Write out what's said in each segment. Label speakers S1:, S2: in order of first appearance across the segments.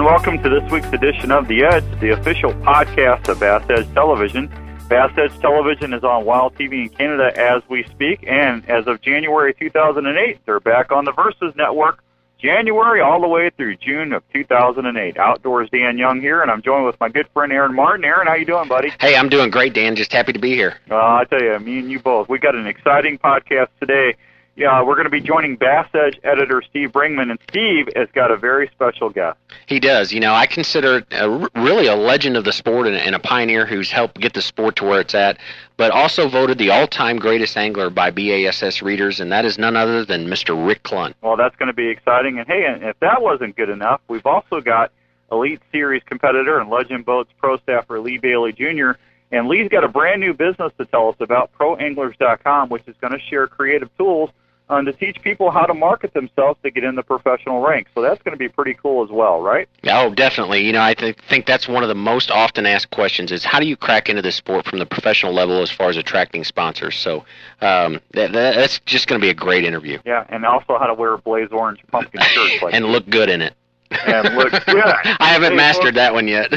S1: and welcome to this week's edition of The Edge, the official podcast of Bass Edge Television. Bass Edge Television is on Wild TV in Canada as we speak, and as of January 2008, they're back on the Versus Network, January all the way through June of 2008. Outdoors Dan Young here, and I'm joined with my good friend Aaron Martin. Aaron, how you doing, buddy?
S2: Hey, I'm doing great, Dan. Just happy to be here.
S1: Uh, I tell you, me and you both. We got an exciting podcast today yeah, we're going to be joining Bass Edge editor Steve Bringman, and Steve has got a very special guest.
S2: He does. You know, I consider a, really a legend of the sport and, and a pioneer who's helped get the sport to where it's at, but also voted the all-time greatest angler by BASS readers, and that is none other than Mr. Rick Clunn.
S1: Well, that's going to be exciting. And hey, if that wasn't good enough, we've also got Elite Series competitor and Legend Boats pro staffer Lee Bailey Jr. And Lee's got a brand new business to tell us about, ProAnglers.com, which is going to share creative tools um, to teach people how to market themselves to get in the professional ranks. So that's going to be pretty cool as well, right?
S2: Oh, definitely. You know, I th- think that's one of the most often asked questions is how do you crack into this sport from the professional level as far as attracting sponsors? So um, that, that, that's just going to be a great interview.
S1: Yeah, and also how to wear a blaze orange pumpkin shirt.
S2: And look good in it
S1: and look good.
S2: I haven't hey, mastered that one yet.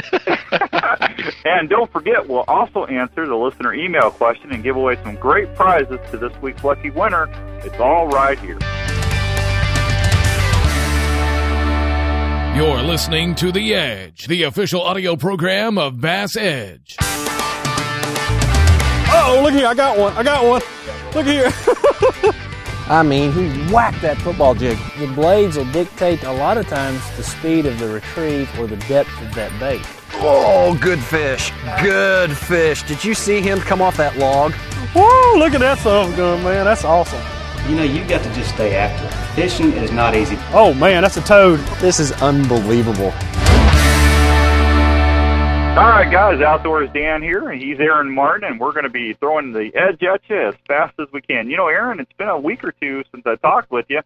S1: and don't forget, we'll also answer the listener email question and give away some great prizes to this week's lucky winner. It's all right here.
S3: You're listening to The Edge, the official audio program of Bass Edge.
S4: Oh, look here, I got one. I got one. Look here.
S5: I mean, he whacked that football jig. The blades will dictate a lot of times the speed of the retrieve or the depth of that bait.
S4: Oh, good fish. Good fish. Did you see him come off that log? Whoa, look at that son gun, man. That's awesome.
S6: You know, you got to just stay after it. Fishing is not easy.
S4: Oh, man, that's a toad.
S5: This is unbelievable.
S1: All right, guys, Outdoors Dan here, and he's Aaron Martin, and we're going to be throwing the edge at you as fast as we can. You know, Aaron, it's been a week or two since I talked with you.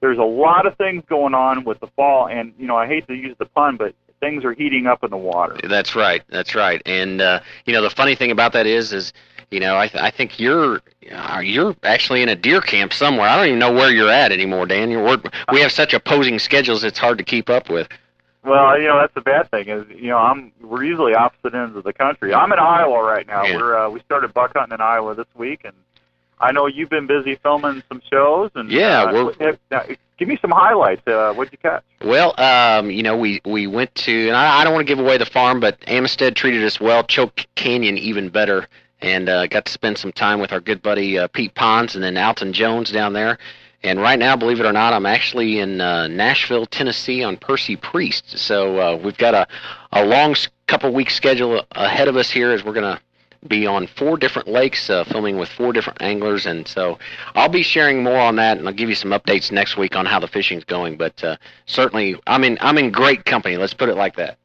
S1: There's a lot of things going on with the fall, and, you know, I hate to use the pun, but things are heating up in the water.
S2: That's right. That's right. And, uh, you know, the funny thing about that is, is, you know, I, th- I think you're uh, you're actually in a deer camp somewhere. I don't even know where you're at anymore, Dan. You're, we have such opposing schedules; it's hard to keep up with.
S1: Well, you know that's the bad thing is you know I'm we're usually opposite ends of the country. I'm in Iowa right now.
S2: Yeah.
S1: We're uh, we started buck hunting in Iowa this week, and I know you've been busy filming some shows. And
S2: yeah,
S1: uh,
S2: we're,
S1: if, now, give me some highlights. Uh, what'd you catch?
S2: Well, um, you know we we went to, and I, I don't want to give away the farm, but Amistad treated us well. Choke Canyon even better, and uh, got to spend some time with our good buddy uh, Pete Ponds, and then Alton Jones down there. And right now, believe it or not, I'm actually in uh, Nashville, Tennessee on Percy Priest. So uh, we've got a, a long couple week schedule ahead of us here as we're going to be on four different lakes, uh, filming with four different anglers. And so I'll be sharing more on that, and I'll give you some updates next week on how the fishing's going. But uh, certainly, I'm in I'm in great company. Let's put it like that.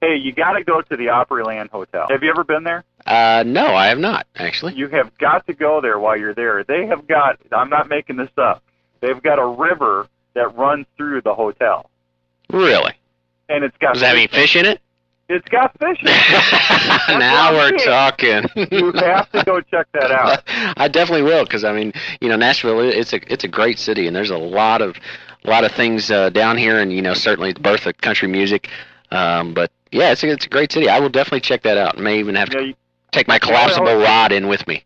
S1: Hey, you got to go to the Opryland Hotel. Have you ever been there?
S2: Uh, no, I have not actually.
S1: You have got to go there while you're there. They have got. I'm not making this up. They've got a river that runs through the hotel.
S2: Really?
S1: And it's got.
S2: Does that mean fish in it?
S1: It's got fish in
S2: it. now we're talking.
S1: you have to go check that out.
S2: I definitely will because I mean, you know, Nashville it's a it's a great city and there's a lot of a lot of things uh, down here and you know certainly the birth of country music. Um, but yeah, it's a, it's a great city. I will definitely check that out. May even have to you, take my collapsible rod in with me.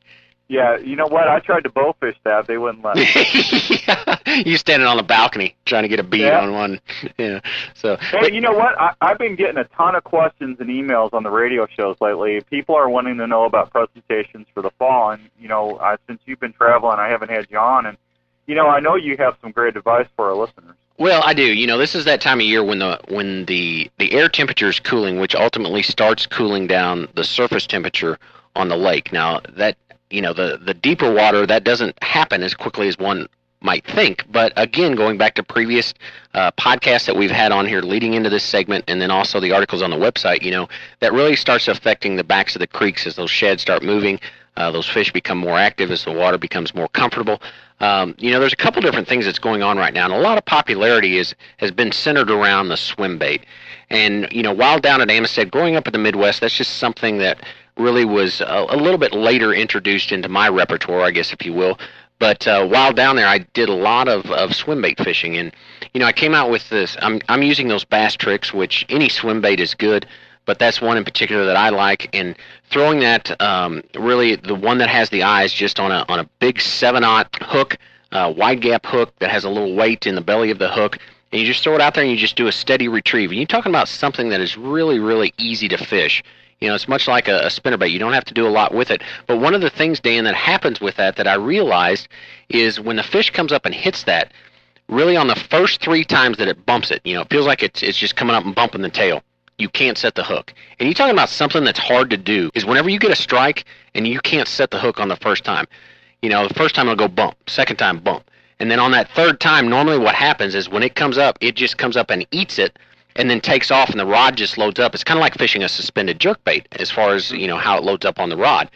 S1: Yeah, you know what? I tried to bowfish that. They wouldn't let me.
S2: You standing on the balcony trying to get a bead
S1: yeah.
S2: on one. Yeah. So.
S1: Hey, but, you know what? I, I've been getting a ton of questions and emails on the radio shows lately. People are wanting to know about presentations for the fall, and you know, I, since you've been traveling, I haven't had you on, and you know, I know you have some great advice for our listeners.
S2: Well, I do. You know, this is that time of year when the when the the air temperature is cooling, which ultimately starts cooling down the surface temperature on the lake. Now, that you know the the deeper water that doesn't happen as quickly as one might think. But again, going back to previous uh, podcasts that we've had on here leading into this segment, and then also the articles on the website, you know, that really starts affecting the backs of the creeks as those sheds start moving. Uh, those fish become more active as the water becomes more comfortable. Um, you know, there's a couple different things that's going on right now, and a lot of popularity is has been centered around the swim bait. And you know, while down at Amistad, growing up in the Midwest, that's just something that really was a, a little bit later introduced into my repertoire, I guess, if you will. But uh, while down there, I did a lot of, of swim bait fishing, and you know, I came out with this. I'm I'm using those Basstrix, which any swim bait is good, but that's one in particular that I like. And throwing that, um, really, the one that has the eyes just on a on a big seven aught hook, uh, wide gap hook that has a little weight in the belly of the hook, and you just throw it out there and you just do a steady retrieve. And you're talking about something that is really really easy to fish. You know, it's much like a, a spinnerbait. You don't have to do a lot with it. But one of the things, Dan, that happens with that that I realized is when the fish comes up and hits that, really on the first three times that it bumps it, you know, it feels like it's it's just coming up and bumping the tail. You can't set the hook. And you're talking about something that's hard to do is whenever you get a strike and you can't set the hook on the first time. You know, the first time it'll go bump, second time bump. And then on that third time, normally what happens is when it comes up, it just comes up and eats it and then takes off and the rod just loads up. It's kind of like fishing a suspended jerkbait as far as, you know, how it loads up on the rod.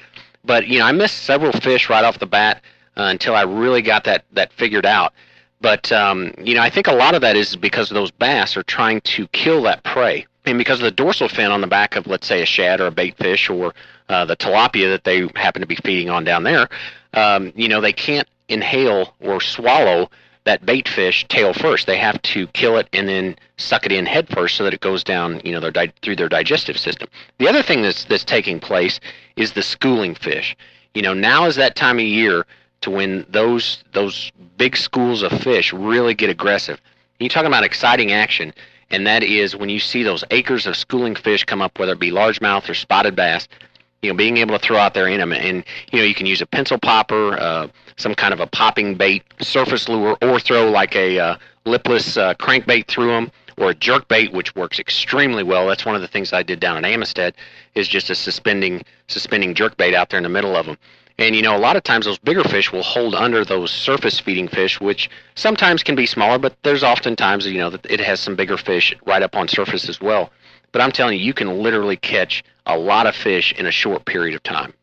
S2: But, you know, I missed several fish right off the bat uh, until I really got that, that figured out. But, um, you know, I think a lot of that is because those bass are trying to kill that prey. And because of the dorsal fin on the back of, let's say, a shad or a bait fish or uh, the tilapia that they happen to be feeding on down there, um, you know, they can't inhale or swallow that bait fish tail first. They have to kill it and then suck it in head first so that it goes down, you know, their di- through their digestive system. The other thing that's that's taking place is the schooling fish. You know, now is that time of year to when those those big schools of fish really get aggressive. You're talking about exciting action, and that is when you see those acres of schooling fish come up, whether it be largemouth or spotted bass. You know, being able to throw out there in them, and you know, you can use a pencil popper. Uh, some kind of a popping bait surface lure or throw like a uh, lipless uh, crankbait through them or a jerk bait which works extremely well. That's one of the things i did down in amistad is just a suspending suspending jerk bait out there in the middle of them and you know a lot of times those bigger fish will hold under those surface feeding fish which sometimes can be smaller but there's often times you know that it has some bigger fish right up on surface as well. But i'm telling you you can literally catch a lot of fish in a short period of time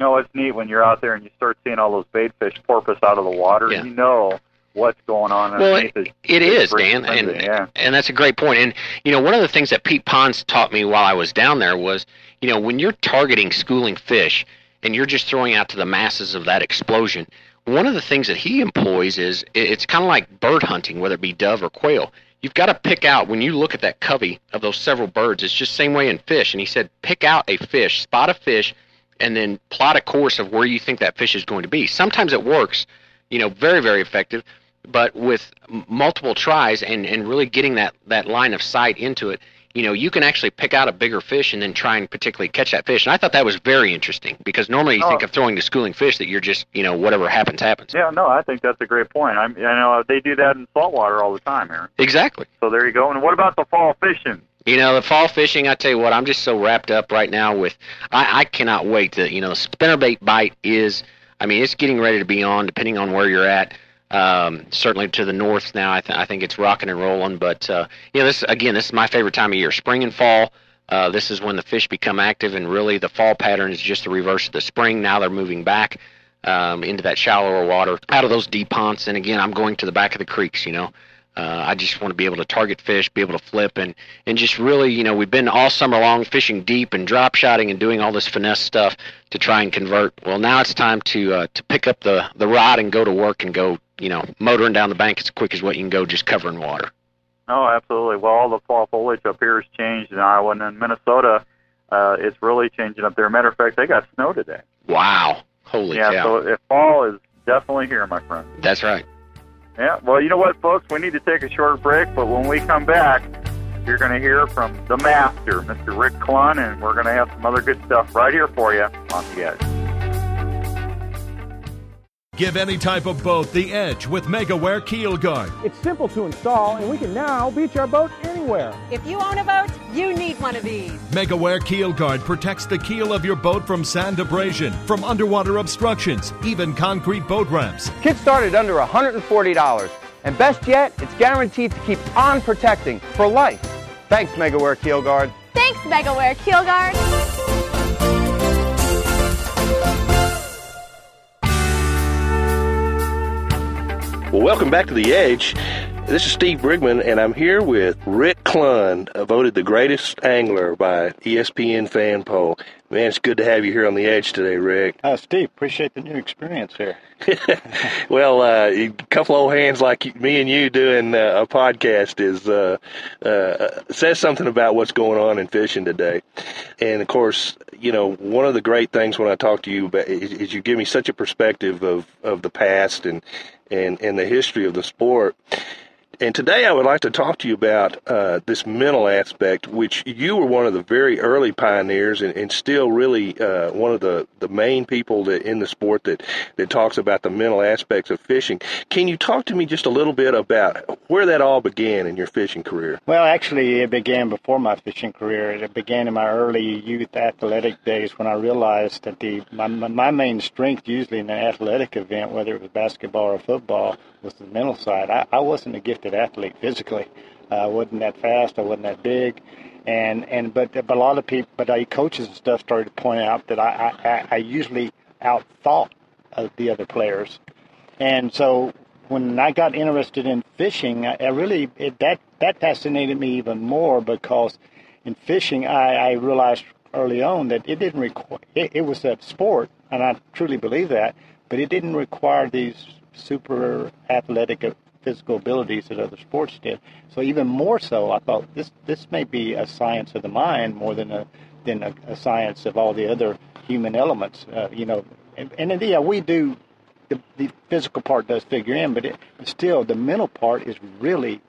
S1: no, it's neat when you're out there and you start seeing all those bait fish porpoise out of the water.
S2: Yeah.
S1: You know what's going on.
S2: Well, it,
S1: the-
S2: it is, Dan, and
S1: yeah.
S2: and that's a great point. And you know, one of the things that Pete Ponds taught me while I was down there was, you know, when you're targeting schooling fish and you're just throwing out to the masses of that explosion, one of the things that he employs is it's kind of like bird hunting, whether it be dove or quail. You've got to pick out when you look at that covey of those several birds. It's just same way in fish. And he said, pick out a fish, spot a fish, and then plot a course of where you think that fish is going to be. Sometimes it works, you know, very very effective, but with m- multiple tries and and really getting that that line of sight into it, you know, you can actually pick out a bigger fish and then try and particularly catch that fish. And I thought that was very interesting because normally you oh. think
S1: Oh.
S2: of throwing the schooling fish that you're just, you know, whatever happens happens.
S1: Yeah, no, I think that's a great point. I'm, I know they do that in saltwater all the time, Aaron.
S2: Exactly.
S1: So there you go. And what about the fall fishing?
S2: You know, the fall fishing, I tell you what, I'm just so wrapped up right now with I, I cannot wait to you know, spinnerbait bite is I mean, it's getting ready to be on depending on where you're at. Um, certainly to the north now, I, th- I think it's rocking and rolling. But uh, you know, this again, this is my favorite time of year, spring and fall. Uh, this is when the fish become active, and really the fall pattern is just the reverse of the spring. Now they're moving back um, into that shallower water, out of those deep ponds. And again, I'm going to the back of the creeks. You know, uh, I just want to be able to target fish, be able to flip, and and just really, you know, we've been all summer long fishing deep and drop shotting and doing all this finesse stuff to try and convert. Well, now it's time to uh, to pick up the the rod and go to work and go, you know, motoring down the bank as quick as what you can go, just covering water.
S1: Oh, absolutely. Well, all the fall foliage up here has changed in Iowa and in Minnesota. Uh, it's really changing up there. Matter of fact, they got snow today.
S2: Wow, holy
S1: yeah,
S2: cow!
S1: so if fall is definitely here, my friend.
S2: That's right.
S1: Yeah, well, you know what, folks? We need to take a short break, but when we come back, you're going to hear from the master, Mr. Rick Clunn, and we're going to have some other good stuff right here for you on the edge.
S3: Give any type of boat the edge with MegaWare Keel Guard.
S7: It's simple to install, and we can now beach our boat anywhere.
S8: If you own a boat, you need one of these.
S3: MegaWare Keel Guard protects the keel of your boat from sand abrasion, from underwater obstructions, even concrete boat ramps.
S9: Kit started under $140. And best yet, it's guaranteed to keep on protecting for life. Thanks, MegaWare Keel Guard.
S8: Thanks, MegaWare Keel Guard.
S10: Well, welcome back to the Edge. This is Steve Brigman, and I'm here with Rick Clunn, voted the greatest angler by ESPN fan poll. Man, it's good to have you here on the edge today, Rick.
S11: Uh, Steve, appreciate the new experience here.
S10: well, uh, a couple old hands like me and you doing uh, a podcast is uh, uh, says something about what's going on in fishing today. And of course, you know, one of the great things when I talk to you about is, is you give me such a perspective of, of the past and, and, and the history of the sport. And today I would like to talk to you about uh, this mental aspect, which you were one of the very early pioneers and, and still really uh, one of the, the main people that in the sport that, that talks about the mental aspects of fishing. Can you talk to me just a little bit about where that all began in your fishing career?
S11: Well, actually, it began before my fishing career. It began in my early youth athletic days when I realized that the my, my main strength usually in an athletic event, whether it was basketball or football, was the mental side. I, I wasn't a gifted athlete physically. Uh, I wasn't that fast. I wasn't that big, and and but but a lot of people, but I, coaches and stuff started to point out that I I, I usually outthought the other players, and so when I got interested in fishing, I, I really it, that that fascinated me even more because in fishing I, I realized early on that it didn't require it, it was a sport, and I truly believe that, but it didn't require these super athletic physical abilities that other sports did. So even more so, I thought this this may be a science of the mind more than a than a, a science of all the other human elements. Uh, you know, and, and yeah, we do. The, the physical part does figure in, but it, still the mental part is really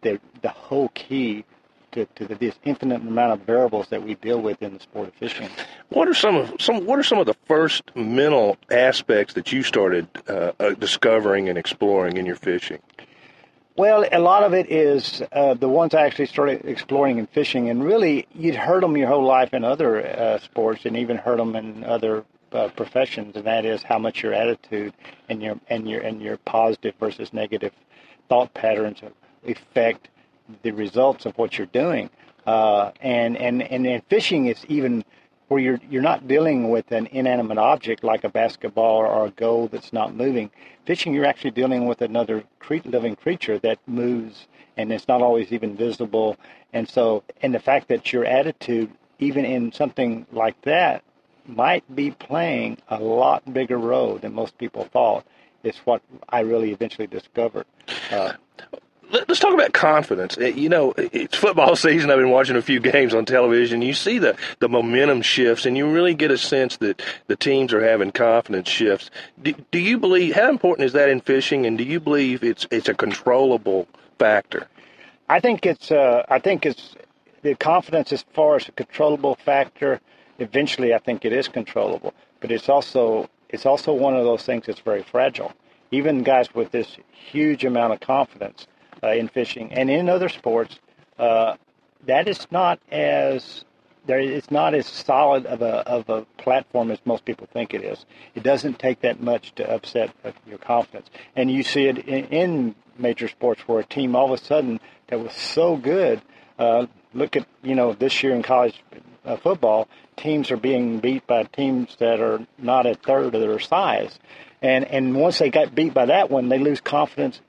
S11: the the whole key to, to the, this infinite amount of variables that we deal with in the sport of fishing.
S10: What are some of some What are some of the first mental aspects that you started uh, uh, discovering and exploring in your fishing?
S11: Well, a lot of it is uh, the ones I actually started exploring in fishing, and really you'd heard them your whole life in other uh, sports, and even heard them in other uh, professions, and that is how much your attitude and your and your and your positive versus negative thought patterns affect the results of what you're doing. Uh, and, and, and and fishing is even where you're you're not dealing with an inanimate object like a basketball or a goal that's not moving. Fishing, you're actually dealing with another cre- living creature that moves, and it's not always even visible. And so, and the fact that your attitude, even in something like that, might be playing a lot bigger role than most people thought, is what I really eventually discovered. Uh,
S10: let's talk about confidence. You know, it's football season. I've been watching a few games on television. You see the the momentum shifts, and you really get a sense that the teams are having confidence shifts. Do, do you believe how important is that in fishing? And do you believe it's it's a controllable factor?
S11: I think it's uh, I think it's the confidence as far as a controllable factor. Eventually, I think it is controllable, but it's also it's also one of those things that's very fragile. Even guys with this huge amount of confidence in fishing and in other sports, uh, that is not as there. It's not as solid of a of a platform as most people think it is. It doesn't take that much to upset your confidence, and you see it in, in major sports where a team all of a sudden that was so good. Uh, look at you know this year in college uh, football, teams are being beat by teams that are not a third of their size, and and once they got beat by that one, they lose confidence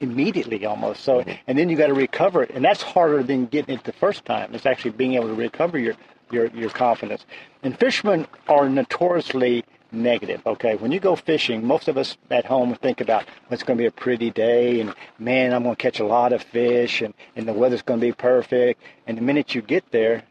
S11: immediately almost. So, mm-hmm. and then you got to recover it, and that's harder than getting it the first time. It's actually being able to recover your your your confidence. And fishermen are notoriously negative. Okay, when you go fishing, most of us at home think about well, it's going to be a pretty day, and man, I'm going to catch a lot of fish, and and the weather's going to be perfect. And the minute you get there,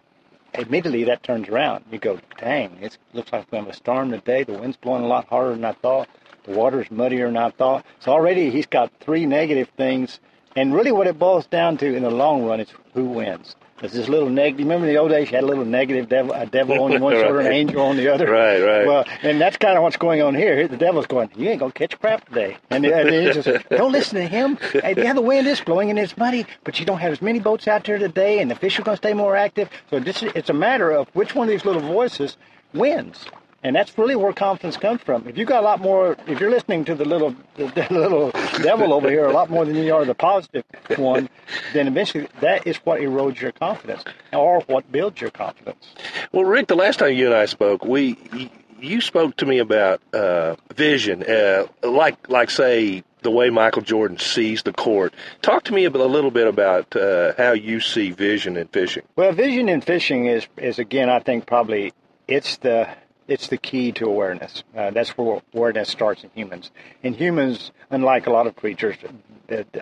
S11: immediately that turns around. You go, dang, it looks like we have a storm today. The wind's blowing a lot harder than I thought. The water's muddier than I thought. So already he's got three negative things. And really what it boils down to in the long run is who wins. There's this little negative. Remember in the old days, you had a little negative devil, a devil on one right. shoulder, an angel on the other.
S10: Right, right.
S11: Well, and that's kind of what's going on here. The devil's going, "You ain't gonna catch crap today," and, and he just says, "Don't listen to him. Yeah, the wind is blowing and it's muddy, but you don't have as many boats out there today, and the fish are gonna stay more active. So this, it's a matter of which one of these little voices wins." And that's really where confidence comes from. If you got a lot more, if you're listening to the little, the, little devil over here a lot more than you are the positive one, then eventually that is what erodes your confidence, or what builds your confidence.
S10: Well, Rick, the last time you and I spoke, we you spoke to me about uh, vision, uh, like like say the way Michael Jordan sees the court. Talk to me a little bit about uh, how you see vision in fishing.
S11: Well, vision in fishing is is again, I think probably it's the it's the key to awareness. Uh, that's where awareness starts in humans. In humans, unlike a lot of creatures,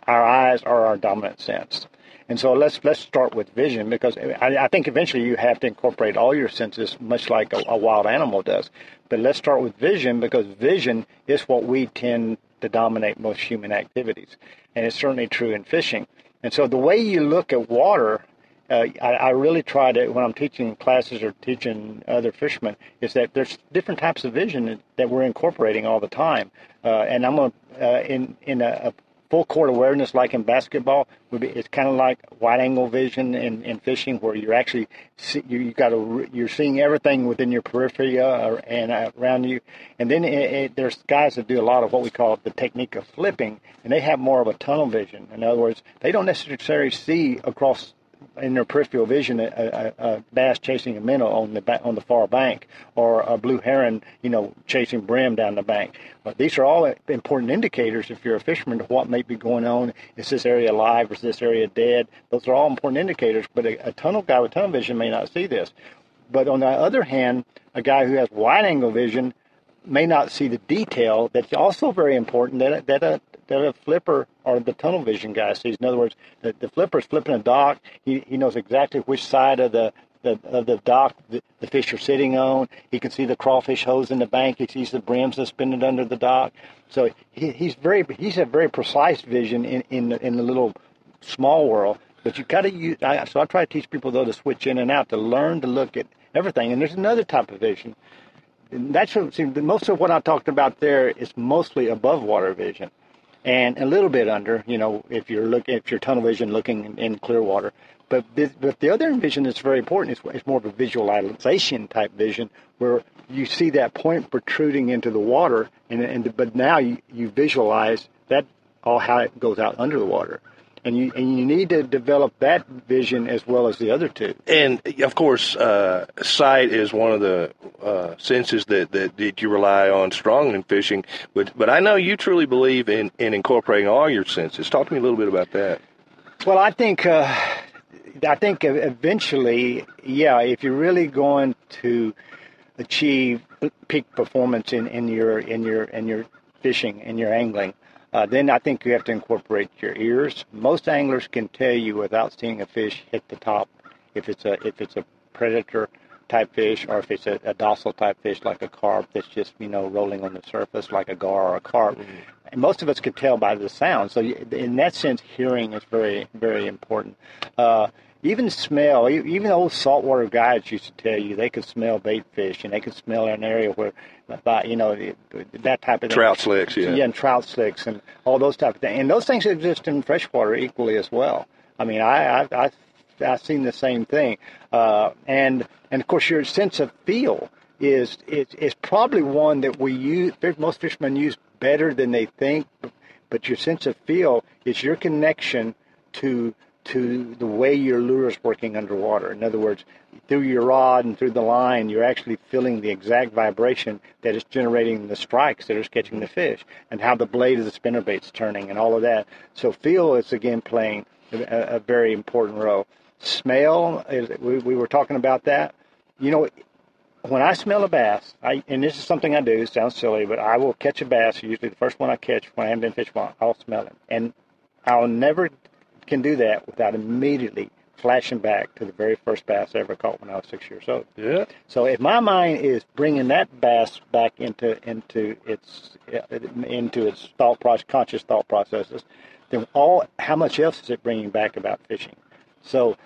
S11: our eyes are our dominant sense. And so let's let's start with vision because I, I think eventually you have to incorporate all your senses, much like a, a wild animal does. But let's start with vision because vision is what we tend to dominate most human activities, and it's certainly true in fishing. And so the way you look at water uh, I, I, really try to when I'm teaching classes or teaching other fishermen is that there's different types of vision that we're incorporating all the time. Uh, and I'm uh, in in a, a, full court awareness like in basketball would be it's kind of like wide angle vision in, in fishing where you're actually see, you, you got to you're seeing everything within your periphery uh, and uh, around you and then it, it, there's guys that do a lot of what we call the technique of flipping and they have more of a tunnel vision in other words they don't necessarily see across in their peripheral vision a, a, a, bass chasing a minnow on the on the far bank, or a blue heron, you know, chasing brim down the bank. But these are all important indicators if you're a fisherman to what may be going on. Is this area alive? Is this area dead? Those are all important indicators. But a, a tunnel guy with tunnel vision may not see this. But on the other hand, a guy who has wide angle vision may not see the detail that's also very important that, that a, that a flipper or the tunnel vision guy sees. In other words, the, the is flipping a dock. He, he knows exactly which side of the, the of the dock the, the fish are sitting on. He can see the crawfish hose in the bank. He sees the brims suspended under the dock. So he, he's very he's a very precise vision in in, in the little small world. But you got to use. I, so I try to teach people though to switch in and out to learn to look at everything. And there's another type of vision. And that's what, see, most of what I talked about there is mostly above water vision and a little bit under. You know, if you're looking, if you're tunnel vision looking in, in clear water. But this, but the other vision that's very important is it's more of a visualization type vision where you see that point protruding into the water, and, and but now you, you visualize that all how it goes out under the water and you and you need to develop that vision as well as the other two.
S10: And of course, uh, sight is one of the uh, senses that, that, that you rely on strong in fishing. But but I know you truly believe in in incorporating all your senses. Talk to me a little bit about that.
S11: Well, I think. Uh, I think eventually, yeah, if you're really going to achieve peak performance in, in your in your in your fishing and your angling, uh, then I think you have to incorporate your ears. Most anglers can tell you without seeing a fish hit the top if it's a if it's a predator type fish or if it's a, a docile type fish like a carp that's just you know rolling on the surface like a gar or a carp. Mm-hmm. And most of us could tell by the sound. So in that sense, hearing is very very important. Uh, even smell, even old saltwater guides used to tell you they could smell bait fish and they could smell an area where, you know, that type of
S10: trout slicks, yeah,
S11: yeah, and trout slicks and all those type of things. And those things exist in freshwater equally as well. I mean, I I, I I've seen the same thing, uh, and and of course your sense of feel is is is probably one that we use. Most fishermen use better than they think, but your sense of feel is your connection to to the way your lure is working underwater. In other words, through your rod and through the line, you're actually feeling the exact vibration that is generating the strikes that are catching the fish, and how the blade of the spinnerbait's turning, and all of that. So feel is again playing a, a very important role. Smell is we, we were talking about that. You know, when I smell a bass, I and this is something I do. It sounds silly, but I will catch a bass. Usually, the first one I catch when I haven't been fishing, I'll smell it, and I'll never can do that without immediately flashing back to the very first bass I ever caught when I was six years old.
S10: Yeah.
S11: So if my mind is bringing that bass back into into its into its thought process, conscious thought processes, then all how much else is it bringing back about fishing? So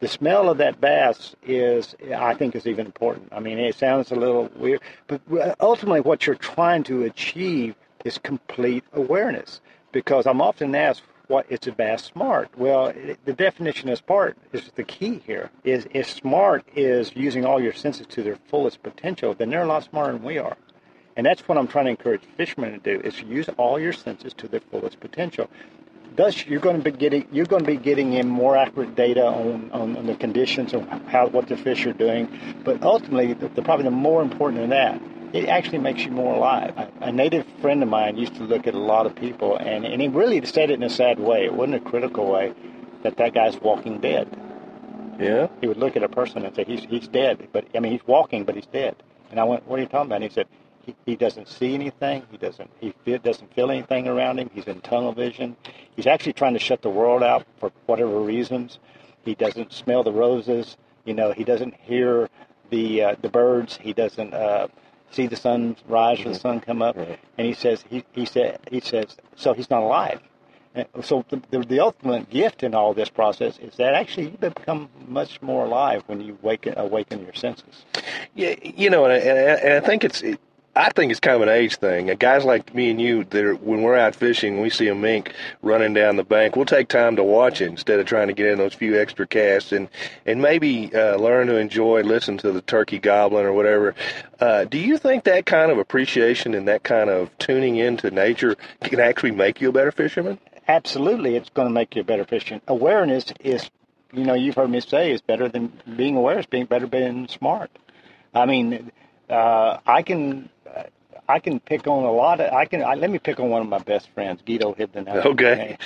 S11: the smell of that bass is, I think, is even important. I mean, it sounds a little weird, but uh, ultimately, what you're trying to achieve is complete awareness. Because I'm often asked, what is a bass smart? Well, the definition of smart is the key here. Is if smart is using all your senses to their fullest potential, then they're a lot smarter than we are. And that's what I'm trying to encourage fishermen to do: is use all your senses to their fullest potential. Thus, you're going to be getting you're going to be getting in more accurate data on, on, on the conditions of how what the fish are doing. But ultimately, the, the, probably the more important than that it actually makes you more alive. A, native friend of mine used to look at a lot of people, and, and he really said it in a sad way. It wasn't a critical way that that guy's walking dead.
S10: Yeah.
S11: He would look at a person and say, he's, he's dead. But, I mean, he's walking, but he's dead. And I went, what are you talking about? And he said, he, he doesn't see anything. He doesn't he feel, doesn't feel anything around him. He's in tunnel vision. He's actually trying to shut the world out for whatever reasons. He doesn't smell the roses. You know, he doesn't hear the uh, the birds. He doesn't uh, see the sun rise or the mm-hmm. sun come up. And he says he, he said he says so he's not alive. And so the, the, the ultimate gift in all this process is that actually you become much more alive when you awaken awaken your senses.
S10: Yeah, you know, and I, and I think it's. It, I think it's kind of an age thing. Guys like me and you, that when we're out fishing, we see a mink running down the bank. We'll take time to watch it instead of trying to get in those few extra casts, and and maybe uh, learn to enjoy, listen to the turkey goblin or whatever. Uh, do you think that kind of appreciation and that kind of tuning into nature can actually make you a better fisherman?
S11: Absolutely, it's going to make you a better fisherman. Awareness is, you know, you've heard me say, is better than being aware. It's being better than smart. I mean, uh, I can I can pick on a lot of. I can. I, let me pick on one of my best friends, Guido Hibdon.
S10: Okay.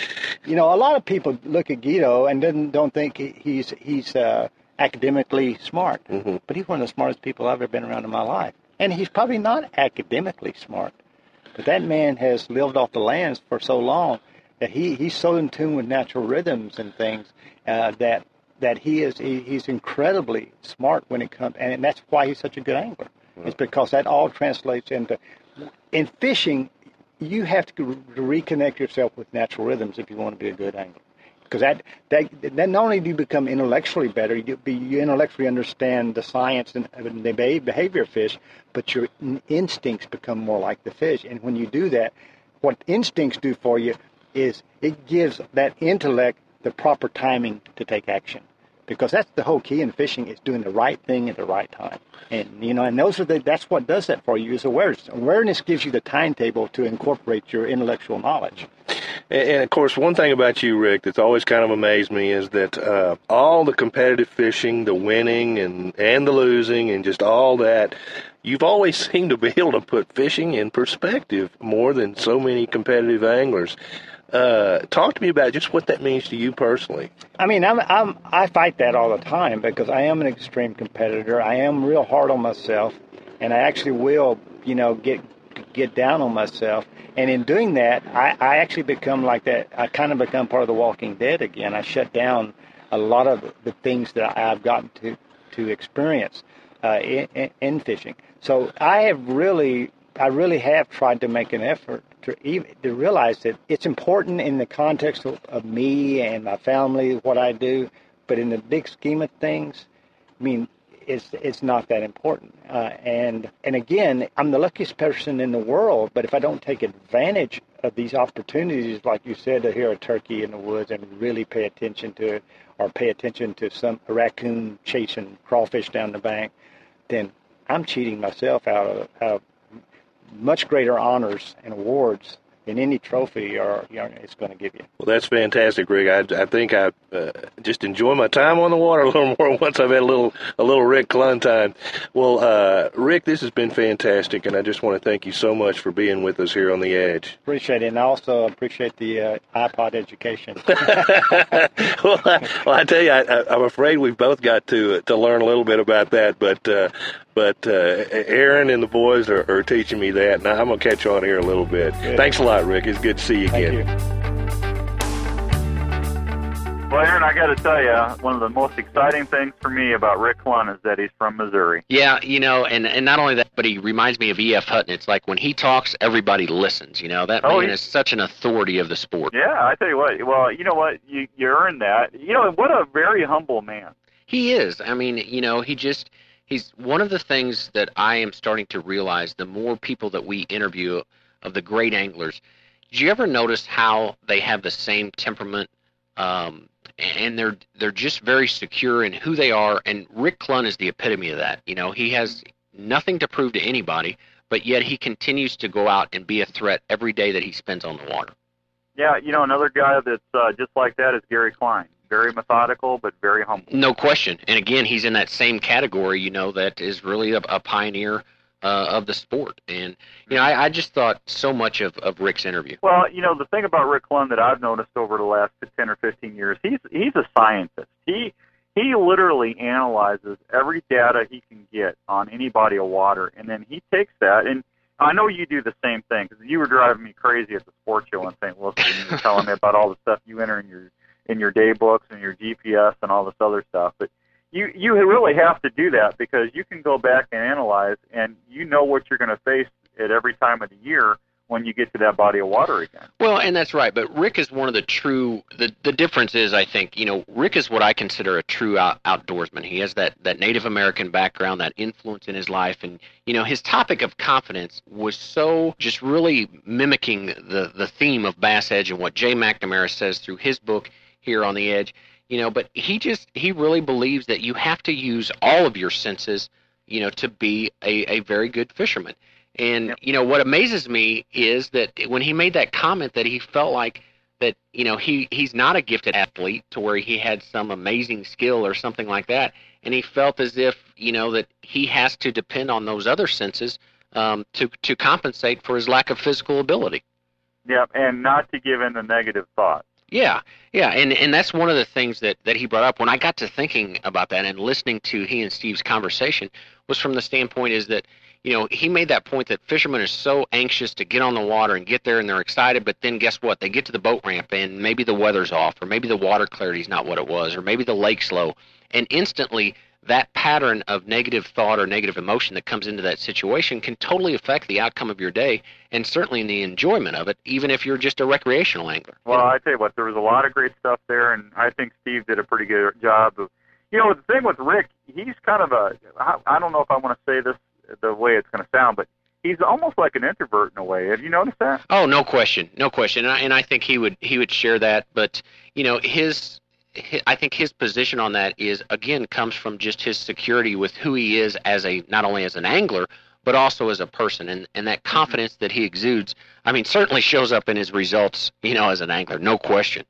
S11: You know, a lot of people look at Guido and don't don't think he's he's uh, academically smart,
S10: mm-hmm.
S11: but he's one of the smartest people I've ever been around in my life. And he's probably not academically smart, but that man has lived off the lands for so long that he he's so in tune with natural rhythms and things uh, that that he is he, he's incredibly smart when it comes, and that's why he's such a good angler. It's because that all translates into in fishing. You have to reconnect yourself with natural rhythms if you want to be a good angler. Because that, that, that not only do you become intellectually better, you, you intellectually understand the science and, and the behavior of fish, but your instincts become more like the fish. And when you do that, what instincts do for you is it gives that intellect the proper timing to take action because that's the whole key in fishing is doing the right thing at the right time. And you know, and those are the that's what does that for you is awareness. Awareness gives you the timetable to incorporate your intellectual knowledge.
S10: And, and of course, one thing about you, Rick, that's always kind of amazed me is that uh, all the competitive fishing, the winning and and the losing, and just all that. You've always seemed to be able to put fishing in perspective more than so many competitive anglers. Uh, talk to me about just what that means to you personally.
S11: I mean, I'm, I'm I fight that all the time because I am an extreme competitor. I am real hard on myself, and I actually will, you know, get get down on myself. And in doing that, I, I actually become like that. I kind of become part of the Walking Dead again. I shut down a lot of the things that I've gotten to to experience uh, in, in fishing. So I have really, I really have tried to make an effort to, even, to realize that it's important in the context of, of me and my family, what I do, but in the big scheme of things, I mean, it's it's not that important. Uh, and and again, I'm the luckiest person in the world. But if I don't take advantage of these opportunities, like you said, to hear a turkey in the woods and really pay attention to it, or pay attention to some raccoon chasing crawfish down the bank, then I'm cheating myself out of, out of much greater honors and awards than any trophy or you know, it's going to give you.
S10: Well, that's fantastic, Rick. I, I think I uh, just enjoy my time on the water a little more once I've had a little a little Rick Clunn time. Well, uh, Rick, this has been fantastic, and I just want to thank you so much for being with us here on the Edge.
S11: Appreciate it, and I also appreciate the uh, iPod education.
S10: well, I, well, I tell you, I, am afraid we've both got to to learn a little bit about that, but uh, but uh, Aaron and the boys are, are, teaching me that, and I'm gonna catch on here a little bit. Good. Thanks a lot, Rick. It's good to see you
S11: Thank
S10: again.
S11: You.
S1: Well, Aaron, I got to tell you, one of the most exciting things for me about Rick Clunn is that he's from Missouri.
S2: Yeah, you know, and and not only that, but he reminds me of E.F. Hutton. It's like when he talks, everybody listens. You know, that oh, man he, is such an authority of the sport.
S1: Yeah, I tell you what. Well, you know what, you you earned that. You know, what a very humble man.
S2: He is. I mean, you know, he just he's one of the things that I am starting to realize the more people that we interview of the great anglers. Did you ever notice how they have the same temperament? Um, and they're they're just very secure in who they are. And Rick Clunn is the epitome of that. You know, he has nothing to prove to anybody, but yet he continues to go out and be a threat every day that he spends on the water.
S1: Yeah, you know, another guy that's uh, just like that is Gary Klein very methodical but very humble.
S2: No question. And again, he's in that same category, you know, that is really a, a pioneer uh, of the sport. And you know, I, I just thought so much of, of Rick's interview.
S1: Well, you know, the thing about Rick Clunn that I've noticed over the last ten or fifteen years, he's he's a scientist. He he literally analyzes every data he can get on any body of water, and then he takes that and. I know you do the same thing because you were driving me crazy at the sports show in St. Louis. And you were telling me about all the stuff you enter in your in your day books and your GPS and all this other stuff. But you you really have to do that because you can go back and analyze, and you know what you're going to face at every time of the year when you get to that body of water again.
S2: Well, and that's right. But Rick is one of the true. The the difference is, I think, you know, Rick is what I consider a true out, outdoorsman. He has that that Native American background, that influence in his life, and you know, his topic of confidence was so just really mimicking the the theme of Bass Edge and what Jay McNamara says through his book here on the Edge. You know, but he just he really believes that you have to use all of your senses, you know, to be a, a very good fisherman. And
S1: Yep.
S2: you know what amazes me is that when he made that comment that he felt like that you know he he's not a gifted athlete to where he had some amazing skill or something like that, and he felt as if you know that he has to depend on those other senses um, to to compensate for his lack of physical ability.
S1: Yep, and not to give in to negative thoughts.
S2: Yeah, yeah, and and that's one of the things that that he brought up when I got to thinking about that and listening to he and Steve's conversation was from the standpoint is that you know he made that point that fishermen are so anxious to get on the water and get there and they're excited, but then guess what? They get to the boat ramp and maybe the weather's off, or maybe the water clarity's not what it was, or maybe the lake's low, and instantly that pattern of negative thought or negative emotion that comes into that situation can totally affect the outcome of your day and certainly in the enjoyment of it, even if you're just a recreational angler.
S1: Well, I tell you what, there was a lot of great stuff there, and I think Steve did a pretty good job of. You know, the thing with Rick, he's kind of a. I I don't know if I want to say this the way it's going to sound, but he's almost like an introvert in a way. Have you noticed that?
S2: Oh, no question, no question, and I, and I think he would he would share that. But you know, his, hi I think his position on that is again comes from just his security with who he is as a not only as an angler but also as a person, and and that mm-hmm. confidence that he exudes. I mean, certainly shows up in his results. You know, as an angler, no question.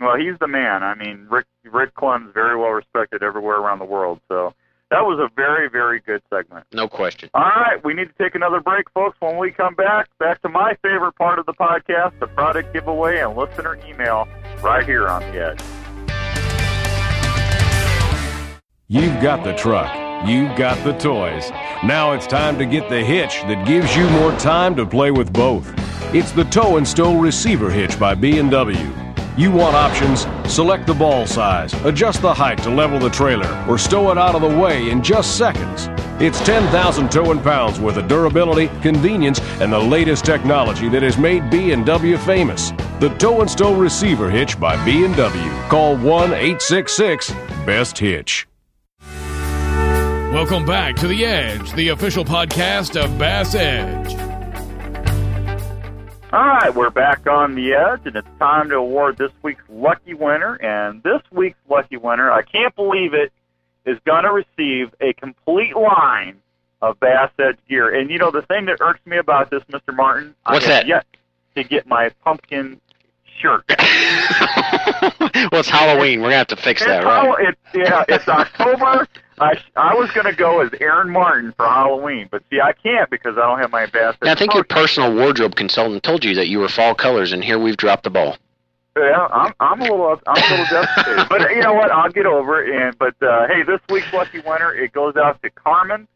S1: Well, he's the man. I mean, Rick Rick Clunn's very well respected everywhere around the world. So that was a very very good segment.
S2: No question.
S1: All right, we need to take another break, folks. When we come back, back to my favorite part of the podcast, the product giveaway and listener email, right here on the Edge.
S3: You've got the truck. You've got the toys. Now it's time to get the hitch that gives you more time to play with both. It's the Tow and Stow Receiver Hitch by B&W. You want options? Select the ball size, adjust the height to level the trailer, or stow it out of the way in just seconds. It's 10,000 towing pounds worth of durability, convenience, and the latest technology that has made B&W famous. The Tow and Stow Receiver Hitch by B&W. Call 1-866-BEST-HITCH.
S12: Welcome back to The Edge, the official podcast of Bass Edge.
S1: All right, we're back on the edge, and it's time to award this week's lucky winner. And this week's lucky winner, I can't believe it, is going to receive a complete line of Bass Edge gear. And you know the thing that irks me about this, Mr. Martin,
S2: What's
S1: I have
S2: that?
S1: yet to get my pumpkin shirt.
S2: well, it's Halloween. We're gonna have to fix
S1: It's
S2: that,
S1: Hall-
S2: right?
S1: It's, yeah, it's October. I I was going to go as Aaron Martin for Halloween, but see, I can't because I don't have my Bass Edge.
S2: Now, I think your personal wardrobe consultant told you that you were fall colors, and here we've dropped the ball.
S1: Yeah, I'm I'm a little I'm a little devastated, but you know what? I'll get over it. And but uh, hey, this week's lucky winner it goes out to Carmen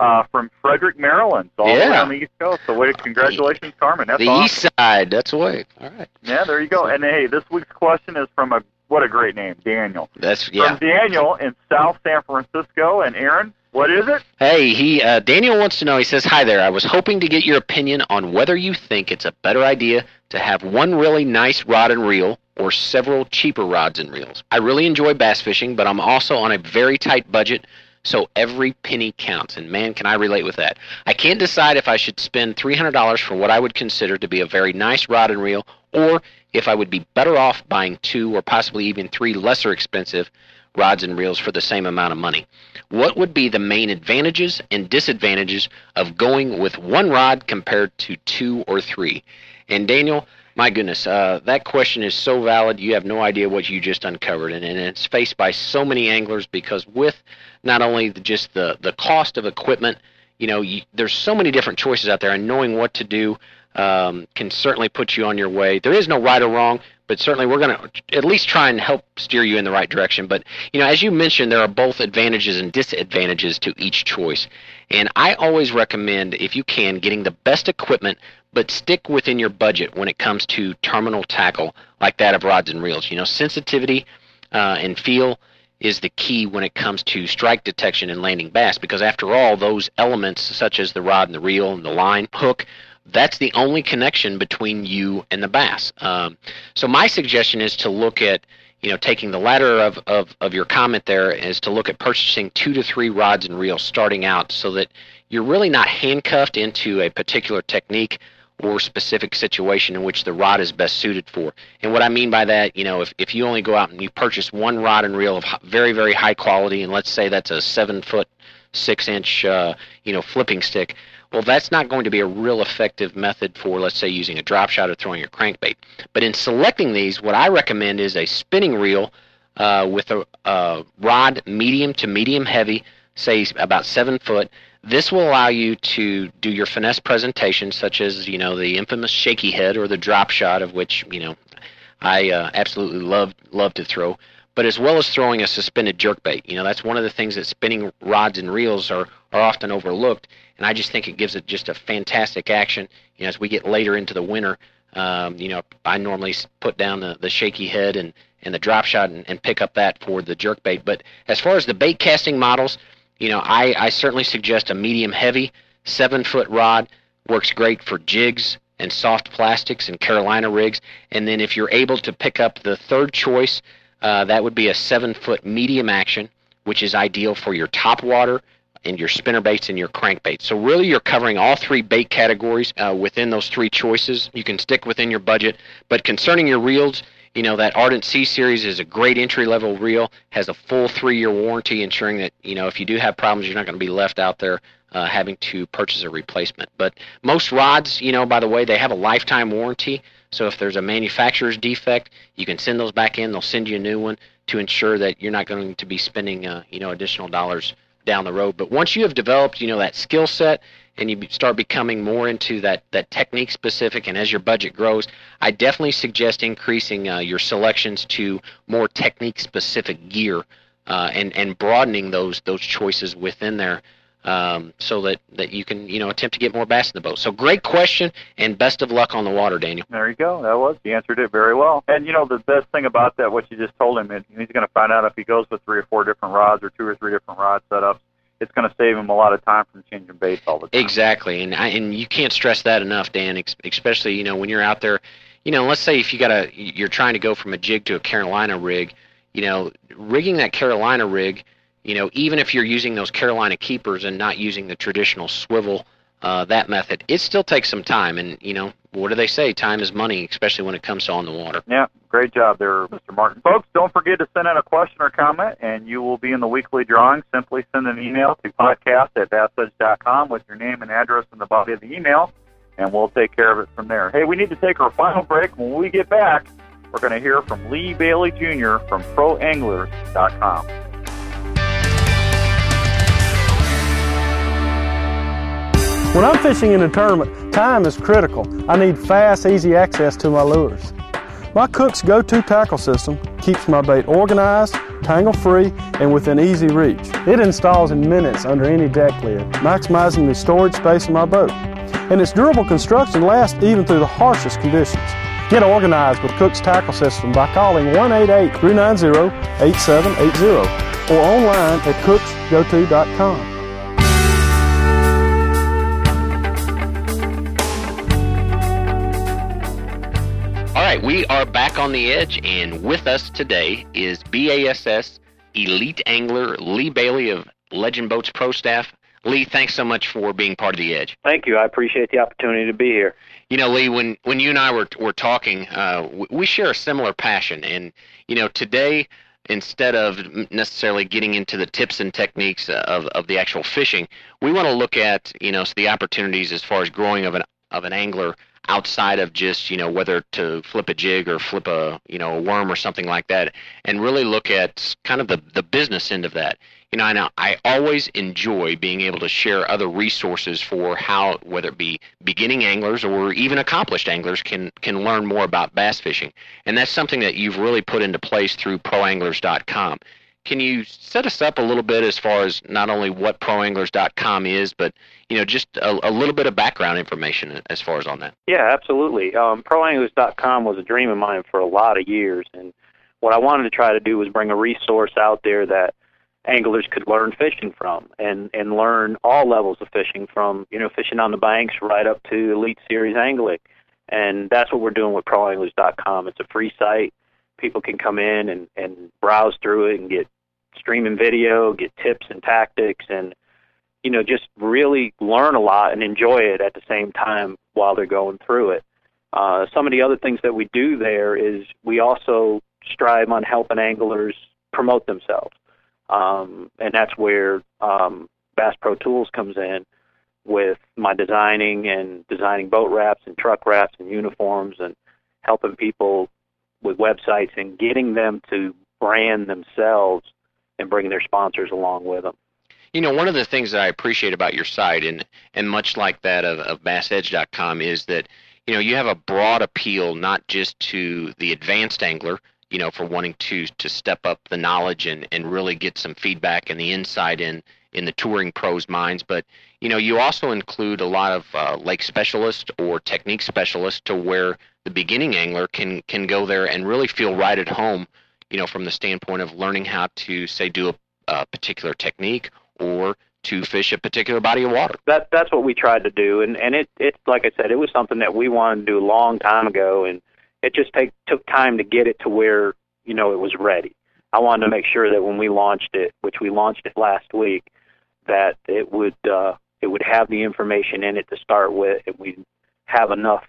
S1: uh, from Frederick, Maryland, so all the way on the East Coast. So, wait, congratulations, Carmen. That's
S2: the
S1: awesome.
S2: east side. That's away. All right.
S1: Yeah, there you go. And hey, this week's question is from a what a great name, Daniel.
S2: That's yeah.
S1: From Daniel in South San Francisco. And Aaron, what is it?
S2: Hey, he uh, Daniel wants to know. He says, "Hi there. I was hoping to get your opinion on whether you think it's a better idea to have one really nice rod and reel or several cheaper rods and reels. I really enjoy bass fishing, but I'm also on a very tight budget." So every penny counts, and man, can I relate with that. I can't decide if I should spend $300 for what I would consider to be a very nice rod and reel, or if I would be better off buying two or possibly even three lesser expensive rods and reels for the same amount of money. What would be the main advantages and disadvantages of going with one rod compared to two or three? And Daniel, my goodness, uh, that question is so valid. You have no idea what you just uncovered, and, and it's faced by so many anglers because with not only the, just the the cost of equipment, you know, you, there's so many different choices out there, and knowing what to do um, can certainly put you on your way. There is no right or wrong, but certainly we're going to at least try and help steer you in the right direction. But you know, as you mentioned, there are both advantages and disadvantages to each choice, and I always recommend, if you can, getting the best equipment, but stick within your budget when it comes to terminal tackle like that of rods and reels. You know, sensitivity uh, and feel is the key when it comes to strike detection and landing bass because after all those elements such as the rod and the reel and the line hook that's the only connection between you and the bass. Um, so my suggestion is to look at, you know, taking the latter of, of, of your comment there is to look at purchasing two to three rods and reels starting out so that you're really not handcuffed into a particular technique or specific situation in which the rod is best suited for. And what I mean by that, you know, if, if you only go out and you purchase one rod and reel of very, very high quality, and let's say that's a seven foot, six inch, uh, you know, flipping stick, well, that's not going to be a real effective method for, let's say, using a drop shot or throwing your crankbait. But in selecting these, what I recommend is a spinning reel uh, with a, a rod medium to medium heavy, say about seven foot. This will allow you to do your finesse presentation, such as you know the infamous shaky head or the drop shot, of which you know I uh, absolutely love love to throw but as well as throwing a suspended jerkbait. You know, that's one of the things that spinning rods and reels are, are often overlooked, and I just think it gives it just a fantastic action. You know, as we get later into the winter, um, you know, I normally put down the, the shaky head and, and the drop shot and, and pick up that for the jerkbait. But as far as the bait casting models, you know, I, I certainly suggest a medium heavy seven foot rod works great for jigs and soft plastics and Carolina rigs. And then if you're able to pick up the third choice, uh, that would be a seven foot medium action, which is ideal for your top water and your spinner baits and your crankbaits. So really, you're covering all three bait categories uh, within those three choices. You can stick within your budget, but concerning your reels, you know that Ardent C series is a great entry level reel, has a full three year warranty, ensuring that you know if you do have problems, you're not going to be left out there uh, having to purchase a replacement. But most rods, you know, by the way, they have a lifetime warranty. So if there's a manufacturer's defect, you can send those back in. They'll send you a new one to ensure that you're not going to be spending, uh, you know, additional dollars down the road. But once you have developed, you know, that skill set and you start becoming more into that, that technique specific and as your budget grows, I definitely suggest increasing uh, your selections to more technique specific gear uh, and, and broadening those, those choices within there um, so that, that you can you know attempt to get more bass in the boat. So great question, and best of luck on the water, Daniel.
S1: There you go. That was he answered it very well. And you know the best thing about that, what you just told him, is he's going to find out if he goes with three or four different rods or two or three different rod setups. It's going to save him a lot of time from changing baits all the time.
S2: Exactly, and I, and you can't stress that enough, Dan. Especially you know when you're out there, you know, let's say if you got a you're trying to go from a jig to a Carolina rig, you know, rigging that Carolina rig you know, even if you're using those Carolina keepers and not using the traditional swivel, uh, that method, it still takes some time. And, you know, what do they say? Time is money, especially when it comes to on the water.
S1: Yeah, great job there, Mr. Martin. Folks, don't forget to send in a question or comment, and you will be in the weekly drawing. Simply send an email to podcast at bassedge.com with your name and address in the body of the email, and we'll take care of it from there. Hey, we need to take our final break. When we get back, we're going to hear from Lee Bailey Jr. from ProAnglers.com.
S7: When I'm fishing in a tournament, time is critical. I need fast, easy access to my lures. My Cook's go-to tackle system keeps my bait organized, tangle-free, and within easy reach. It installs in minutes under any deck lid, maximizing the storage space in my boat. And its durable construction lasts even through the harshest conditions. Get organized with Cook's tackle system by calling 188-390-8780 or online at cooksgoto.com.
S2: right, we are back on the edge, and with us today is BASS elite angler Lee Bailey of Legend Boats Pro Staff. Lee, thanks so much for being part of the Edge.
S13: Thank you. I appreciate the opportunity to be here.
S2: You know, Lee, when when you and I were were talking, uh, we share a similar passion, and you know, today instead of necessarily getting into the tips and techniques of of the actual fishing, we want to look at you know the opportunities as far as growing of an of an angler outside of just you know whether to flip a jig or flip a you know a worm or something like that and really look at kind of the the business end of that you know, I I always enjoy being able to share other resources for how, whether it be beginning anglers or even accomplished anglers, can can learn more about bass fishing, and that's something that you've really put into place through ProAnglers.com. Can you set us up a little bit as far as not only what ProAnglers.com is, but you know, just a, a little bit of background information as far as on that?
S13: Yeah, absolutely. Um, ProAnglers.com was a dream of mine for a lot of years, and what I wanted to try to do was bring a resource out there that anglers could learn fishing from and and learn all levels of fishing from you know fishing on the banks right up to elite series angling and that's what we're doing with proanglers.com it's a free site people can come in and and browse through it and get streaming video get tips and tactics and you know just really learn a lot and enjoy it at the same time while they're going through it. Uh, some of the other things that we do there is we also strive on helping anglers promote themselves. Um, and that's where um, Bass Pro Tools comes in with my designing and designing boat wraps and truck wraps and uniforms and helping people with websites and getting them to brand themselves and bring their sponsors along with them.
S2: You know, one of the things that I appreciate about your site, and and much like that of, of BassEdge.com, is that you know you have a broad appeal not just to the advanced angler, you know, for wanting to to step up the knowledge and and really get some feedback and the insight in in the touring pros' minds. But you know, you also include a lot of uh, lake specialists or technique specialists to where the beginning angler can can go there and really feel right at home. You know, from the standpoint of learning how to say do a, a particular technique or to fish a particular body of water.
S13: That that's what we tried to do, and and it it like I said, it was something that we wanted to do a long time ago, and it just take took time to get it to where you know it was ready. I wanted to make sure that when we launched it, which we launched it last week, that it would uh, it would have the information in it to start with, and we'd have enough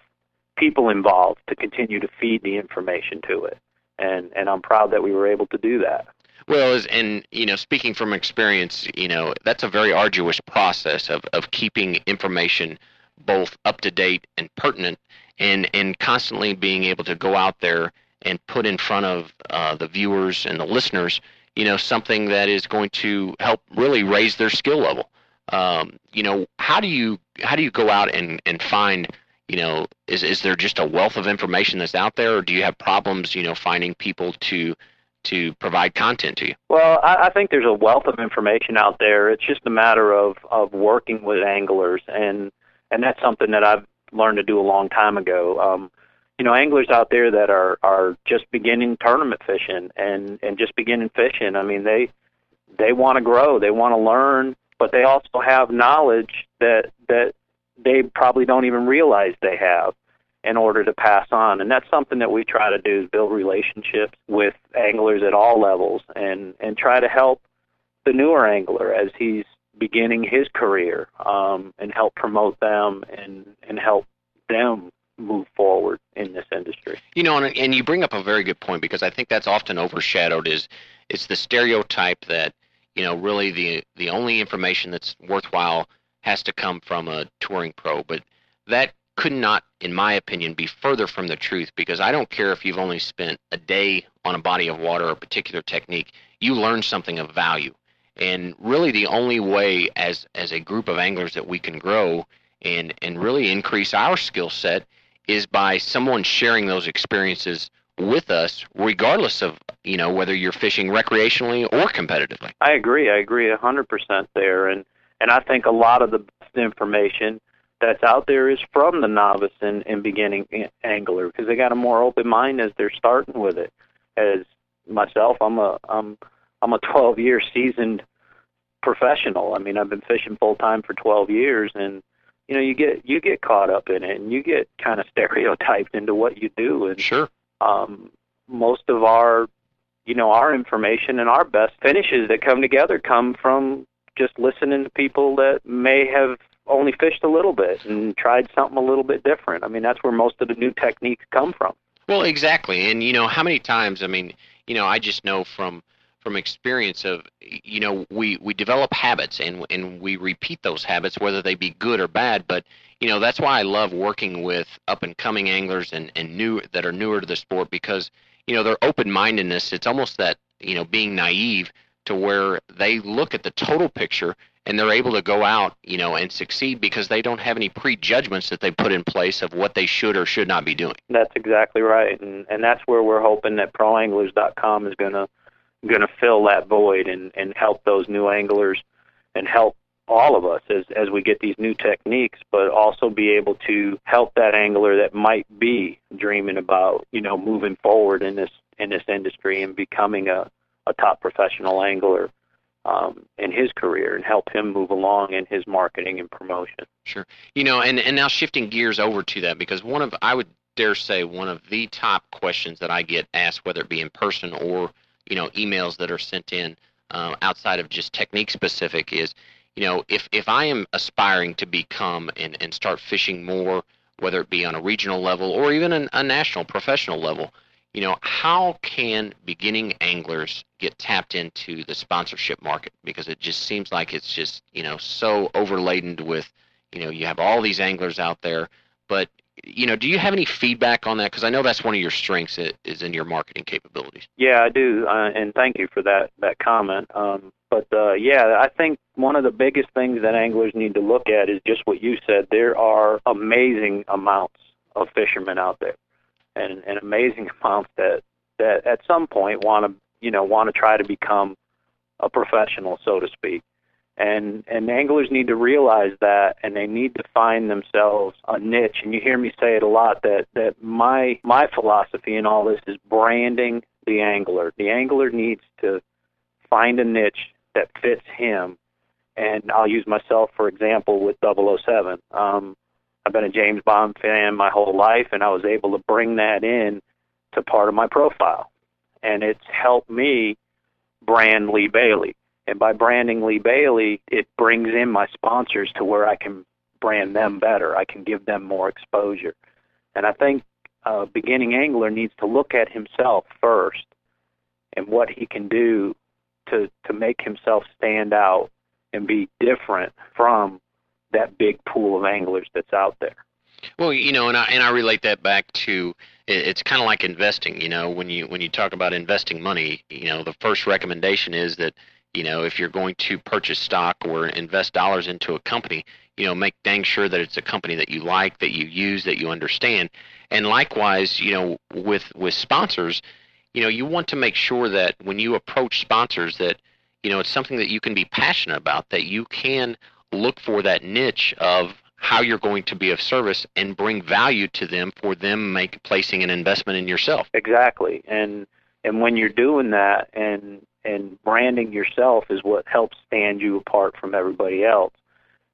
S13: people involved to continue to feed the information to it. And and I'm proud that we were able to do that.
S2: Well, and you know, speaking from experience, you know that's a very arduous process of of keeping information both up to date and pertinent and and constantly being able to go out there and put in front of uh, the viewers and the listeners, you know, something that is going to help really raise their skill level. Um, you know, how do you how do you go out and and find you know is is there just a wealth of information that's out there, or do you have problems you know finding people to to provide content to you?
S13: Well, I, I think there's a wealth of information out there. It's just a matter of of working with anglers, and and that's something that I've learned to do a long time ago. Um, you know, anglers out there that are are just beginning tournament fishing and and just beginning fishing. I mean, they they want to grow, they want to learn, but they also have knowledge that that they probably don't even realize they have in order to pass on. And that's something that we try to do is build relationships with anglers at all levels and and try to help the newer angler as he's beginning his career um, and help promote them and, and help them move forward in this industry.
S2: You know, and, and you bring up a very good point because I think that's often overshadowed is it's the stereotype that you know really the the only information that's worthwhile has to come from a touring pro, but that could not, in my opinion, be further from the truth because I don't care if you've only spent a day on a body of water or a particular technique, you learn something of value. And really, the only way as as a group of anglers that we can grow and and really increase our skill set is by someone sharing those experiences with us, regardless of you know whether you're fishing recreationally or competitively.
S13: I agree. I agree a hundred percent there, and and I think a lot of the best information that's out there is from the novice and, and beginning angler because they got a more open mind as they're starting with it. As myself, I'm a I'm I'm a 12 year seasoned professional. I mean, I've been fishing full time for 12 years, and you know, you get you get caught up in it, and you get kind of stereotyped into what you do. And
S2: sure,
S13: um, most of our, you know, our information and our best finishes that come together come from just listening to people that may have only fished a little bit and tried something a little bit different. I mean, that's where most of the new techniques come from.
S2: Well, exactly. And you know, how many times, I mean, you know, I just know from from experience of you know, we we develop habits and and we repeat those habits whether they be good or bad, but you know, that's why I love working with up and coming anglers and and new that are newer to the sport because you know, their open-mindedness, it's almost that, you know, being naive to where they look at the total picture and they're able to go out, you know, and succeed because they don't have any prejudgments that they put in place of what they should or should not be doing.
S13: That's exactly right, and and that's where we're hoping that ProAnglers.com is going to going to fill that void and and help those new anglers and help all of us as as we get these new techniques, but also be able to help that angler that might be dreaming about you know moving forward in this in this industry and becoming a a top professional angler um, in his career and help him move along in his marketing and promotion.
S2: Sure. You know, and and now shifting gears over to that because one of I would dare say one of the top questions that I get asked, whether it be in person or you know emails that are sent in uh, outside of just technique specific, is you know if if I am aspiring to become and and start fishing more, whether it be on a regional level or even an, a national professional level, you know, how can beginning anglers get tapped into the sponsorship market? Because it just seems like it's just, you know, so overladen with, you know, you have all these anglers out there, but you know, do you have any feedback on that? Because I know that's one of your strengths is in your marketing capabilities.
S13: Yeah, I do, uh, and thank you for that that comment. Um, but uh, yeah, I think one of the biggest things that anglers need to look at is just what you said. There are amazing amounts of fishermen out there and an amazing amounts that that at some point want to you know want to try to become a professional, so to speak. And and anglers need to realize that, and they need to find themselves a niche. And you hear me say it a lot that that my my philosophy in all this is branding the angler. The angler needs to find a niche that fits him. And I'll use myself for example with 007. Um, I've been a James Bond fan my whole life, and I was able to bring that in to part of my profile, and it's helped me brand Lee Bailey. And by branding Lee Bailey, it brings in my sponsors to where I can brand them better. I can give them more exposure. And I think a beginning angler needs to look at himself first and what he can do to to make himself stand out and be different from that big pool of anglers that's out there.
S2: Well, you know, and I and I relate that back to it's kind of like investing. You know, when you when you talk about investing money, you know, the first recommendation is that you know if you're going to purchase stock or invest dollars into a company, you know, make dang sure that it's a company that you like, that you use, that you understand. And likewise, you know, with with sponsors, you know, you want to make sure that when you approach sponsors that you know it's something that you can be passionate about, that you can look for that niche of how you're going to be of service and bring value to them for them make placing an investment in yourself.
S13: Exactly. And and when you're doing that and and branding yourself is what helps stand you apart from everybody else.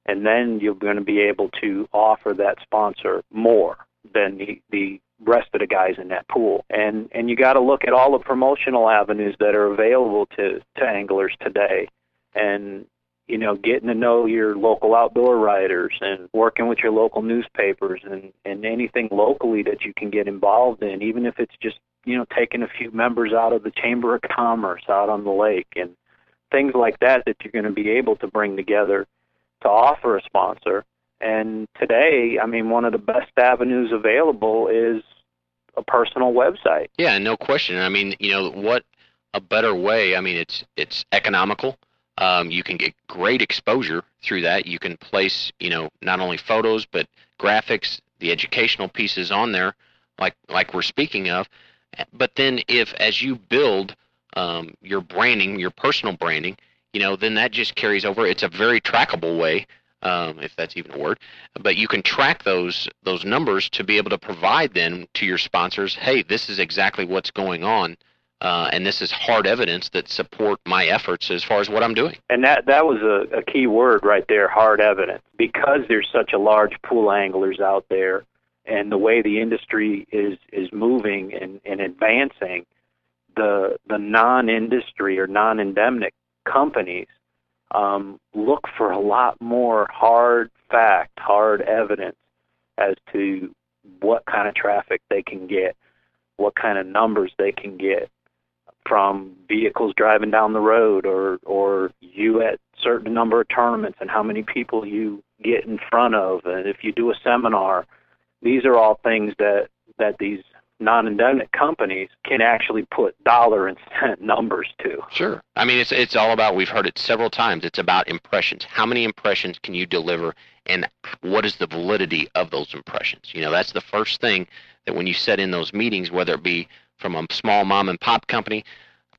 S13: And then you're going to be able to offer that sponsor more than the the rest of the guys in that pool. And and you got to look at all the promotional avenues that are available to to anglers today. And you know, getting to know your local outdoor writers and working with your local newspapers and, and anything locally that you can get involved in, even if it's just, you know, taking a few members out of the Chamber of Commerce out on the lake and things like that that you're going to be able to bring together to offer a sponsor. And today, I mean, one of the best avenues available is a personal website.
S2: Yeah, no question. I mean, you know, what a better way? I mean, it's it's economical um, you can get great exposure through that. You can place, you know, not only photos but graphics, the educational pieces on there, like like we're speaking of. But then, if as you build um, your branding, your personal branding, you know, then that just carries over. It's a very trackable way, um, if that's even a word. But you can track those those numbers to be able to provide then to your sponsors. Hey, this is exactly what's going on uh, and this is hard evidence that support my efforts as far as what I'm doing.
S13: And that that was a, a key word right there, hard evidence, because there's such a large pool of anglers out there, and the way the industry is is moving and, and advancing, the the non-industry or non-endemic companies um, look for a lot more hard fact, hard evidence as to what kind of traffic they can get, what kind of numbers they can get, from vehicles driving down the road or or you at certain number of tournaments and how many people you get in front of. And if you do a seminar these are all things that that these non-endemic companies can actually put dollar and cent numbers to.
S2: Sure. I mean, it's it's all about. We've heard it several times. It's about impressions. How many impressions can you deliver, and what is the validity of those impressions? You know, that's the first thing that when you set in those meetings, whether it be from a small mom and pop company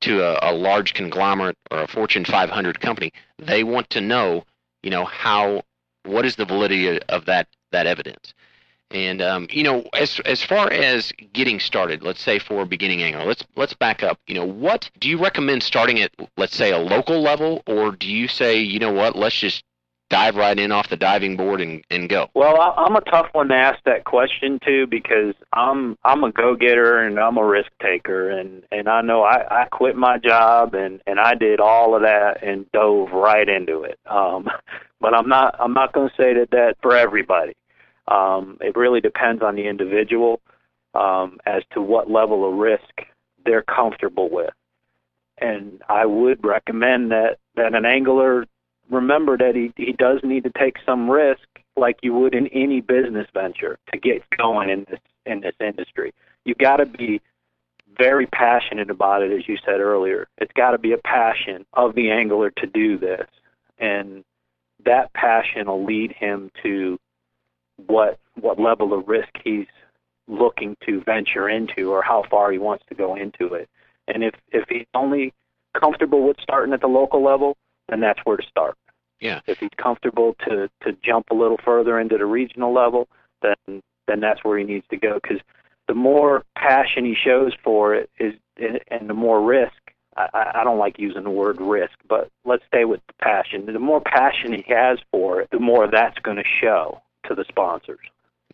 S2: to a, a large conglomerate or a Fortune 500 company, they want to know, you know, how what is the validity of that that evidence. And um, you know, as as far as getting started, let's say for a beginning angler, let's let's back up. You know, what do you recommend starting at? Let's say a local level, or do you say, you know what, let's just dive right in off the diving board and, and go?
S13: Well, I, I'm a tough one to ask that question to because I'm I'm a go getter and I'm a risk taker and and I know I, I quit my job and and I did all of that and dove right into it. Um, but I'm not I'm not going to say that that for everybody. Um, it really depends on the individual um, as to what level of risk they're comfortable with. And I would recommend that that an angler remember that he he does need to take some risk, like you would in any business venture, to get going in this in this industry. You've got to be very passionate about it, as you said earlier. It's got to be a passion of the angler to do this, and that passion will lead him to what what level of risk he's looking to venture into or how far he wants to go into it. And if if he's only comfortable with starting at the local level, then that's where to start.
S2: Yeah.
S13: If he's comfortable to to jump a little further into the regional level, then then that's where he needs to go because the more passion he shows for it is and the more risk I, I don't like using the word risk, but let's stay with the passion. The more passion he has for it, the more that's going to show to the sponsors.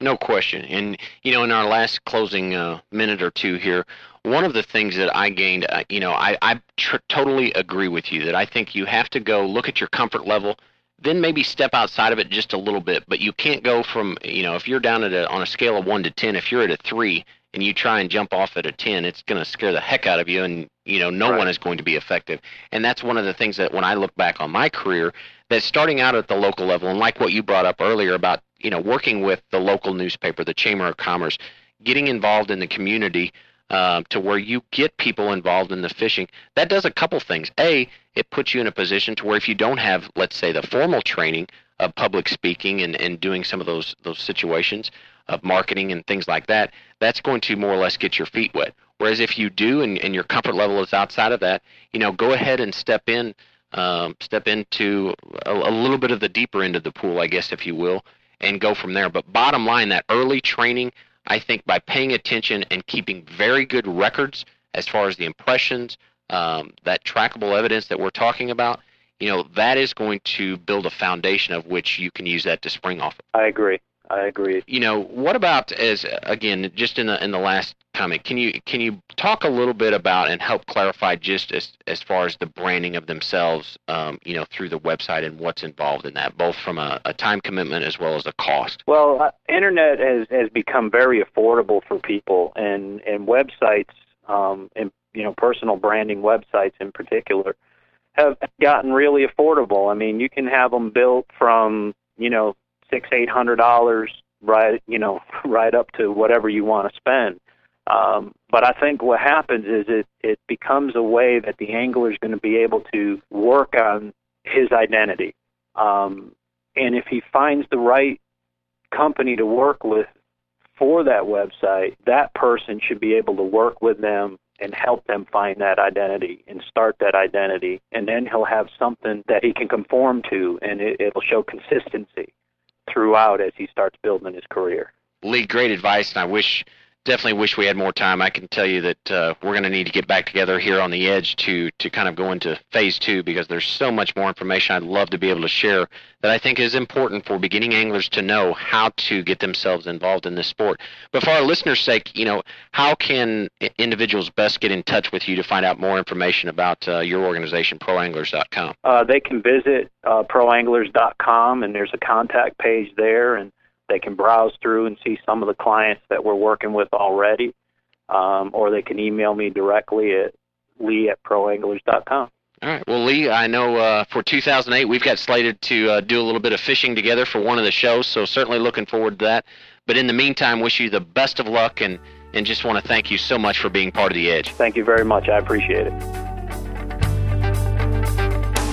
S2: No question. And, you know, in our last closing uh, minute or two here, one of the things that I gained, uh, you know, I, I tr- totally agree with you that I think you have to go look at your comfort level, then maybe step outside of it just a little bit. But you can't go from, you know, if you're down at a, on a scale of 1 to 10, if you're at a 3 and you try and jump off at a 10, it's going to scare the heck out of you and, you know, no
S13: Right.
S2: one is going to be effective. And that's one of the things that when I look back on my career, that starting out at the local level, and like what you brought up earlier about, you know, working with the local newspaper, the Chamber of Commerce, getting involved in the community uh, to where you get people involved in the fishing, that does a couple things. A, it puts you in a position to where if you don't have, let's say, the formal training of public speaking and, and doing some of those those situations of marketing and things like that, that's going to more or less get your feet wet. Whereas if you do and, and your comfort level is outside of that, you know, go ahead and step in, um, step into a, a little bit of the deeper end of the pool, I guess, if you will, and go from there. But bottom line, that early training, I think by paying attention and keeping very good records as far as the impressions, um, that trackable evidence that we're talking about, you know, that is going to build a foundation of which you can use that to spring off. of.
S13: I agree. I agree.
S2: You know, what about as again, just in the in the last comment, can you can you talk a little bit about and help clarify just as as far as the branding of themselves, um, you know, through the website and what's involved in that, both from a, a time commitment as well as a cost.
S13: Well, uh, internet has has become very affordable for people, and and websites, um, and you know, personal branding websites in particular, have gotten really affordable. I mean, you can have them built from you know six eight hundred dollars right you know right up to whatever you want to spend. Um, but I think what happens is it it becomes a way that the angler is going to be able to work on his identity. Um, and if he finds the right company to work with for that website, that person should be able to work with them and help them find that identity and start that identity. And then he'll have something that he can conform to, and it, it'll show consistency throughout as he starts building his career.
S2: Lee, great advice, and I wish definitely wish we had more time. I can tell you that uh, we're going to need to get back together here on the edge to to kind of go into phase two because there's so much more information I'd love to be able to share that I think is important for beginning anglers to know how to get themselves involved in this sport. But for our listeners' sake, you know, how can individuals best get in touch with you to find out more information about uh, your organization, ProAnglers.com?
S13: Uh, they can visit uh, proanglers.com, and there's a contact page there, and they can browse through and see some of the clients that we're working with already, um, or they can email me directly at lee at proanglers.com.
S2: All right. Well, Lee, I know uh, for 2008 we've got slated to uh, do a little bit of fishing together for one of the shows, so certainly looking forward to that. But in the meantime, wish you the best of luck and and just want to thank you so much for being part of the Edge.
S13: Thank you very much. I appreciate it.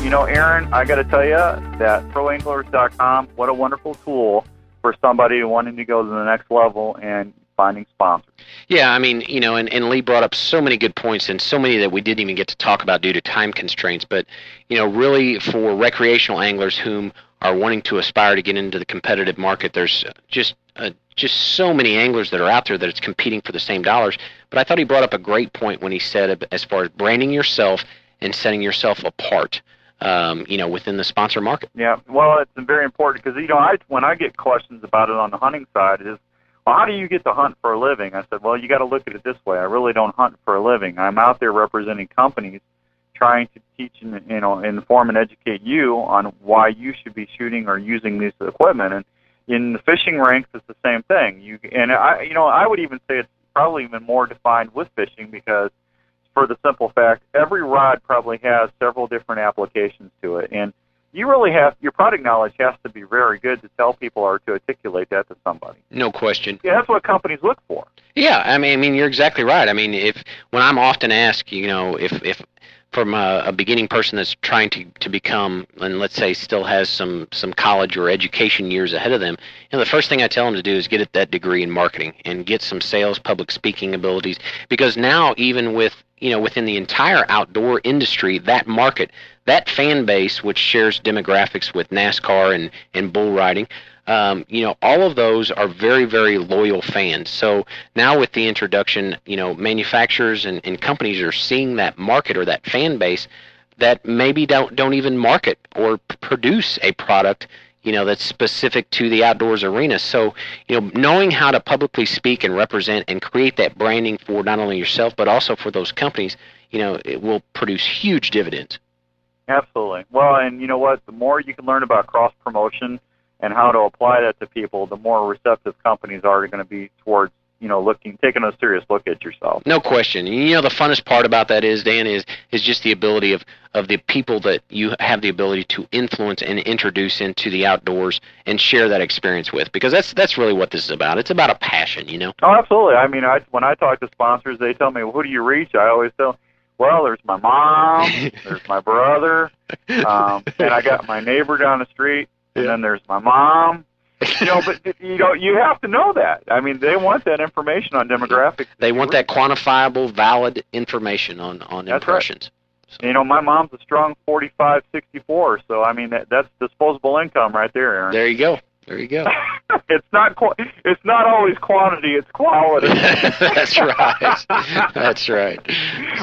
S1: You know, Aaron, I got to tell you that ProAnglers.com, what a wonderful tool for somebody wanting to go to the next level and finding sponsors.
S2: Yeah, I mean, you know, and, and Lee brought up so many good points and so many that we didn't even get to talk about due to time constraints. But, you know, really for recreational anglers whom are wanting to aspire to get into the competitive market, there's just uh, just so many anglers that are out there that it's competing for the same dollars. But I thought he brought up a great point when he said, as far as branding yourself and setting yourself apart um, you know, within the sponsor market.
S1: Yeah, well, it's very important because you know, I when I get questions about it on the hunting side is, well, how do you get to hunt for a living? I said, well, you got to look at it this way. I really don't hunt for a living. I'm out there representing companies, trying to teach and you know, inform and educate you on why you should be shooting or using this equipment. And in the fishing ranks, it's the same thing. You and I, you know, I would even say it's probably even more defined with fishing because for the simple fact every rod probably has several different applications to it and you really have your product knowledge has to be very good to tell people or to articulate that to somebody.
S2: No question.
S1: Yeah, that's what companies look for.
S2: Yeah, I mean, I mean, you're exactly right. I mean, if when I'm often asked, you know, if if from a, a beginning person that's trying to to become, and let's say still has some some college or education years ahead of them, you know, the first thing I tell them to do is get that degree in marketing and get some sales, public speaking abilities, because now even with you know, within the entire outdoor industry, that market, that fan base, which shares demographics with NASCAR and, and bull riding, um, you know, all of those are very, very loyal fans. So now with the introduction, you know, manufacturers and, and companies are seeing that market or that fan base that maybe don't don't even market or produce a product you know that's specific to the outdoors arena. So you know knowing how to publicly speak and represent and create that branding for not only yourself but also for those companies you know it will produce huge dividends.
S1: Absolutely. Well and you know what? The more you can learn about cross promotion and how to apply that to people the more receptive companies are going to be towards you know looking taking a serious look at yourself.
S2: No question. You know the funnest part about that is dan is is just the ability of of the people that you have the ability to influence and introduce into the outdoors and share that experience with because that's that's really what this is about. It's about a passion you know?
S1: Oh absolutely. I mean i when i talk to sponsors they tell me well, who do you reach? I always tell well there's my mom there's my brother um and i got my neighbor down the street and then there's my mom you know, but you know, you have to know that. I mean, they want that information on demographics.
S2: They want that quantifiable, valid information on on
S1: That's
S2: impressions.
S1: Right. So. You know, my mom's a strong forty-five, sixty-four. So I mean, that, that's disposable income right there, Aaron.
S2: There you go. There you go.
S1: it's not qu- it's not always quantity; it's quality.
S2: That's right. That's right.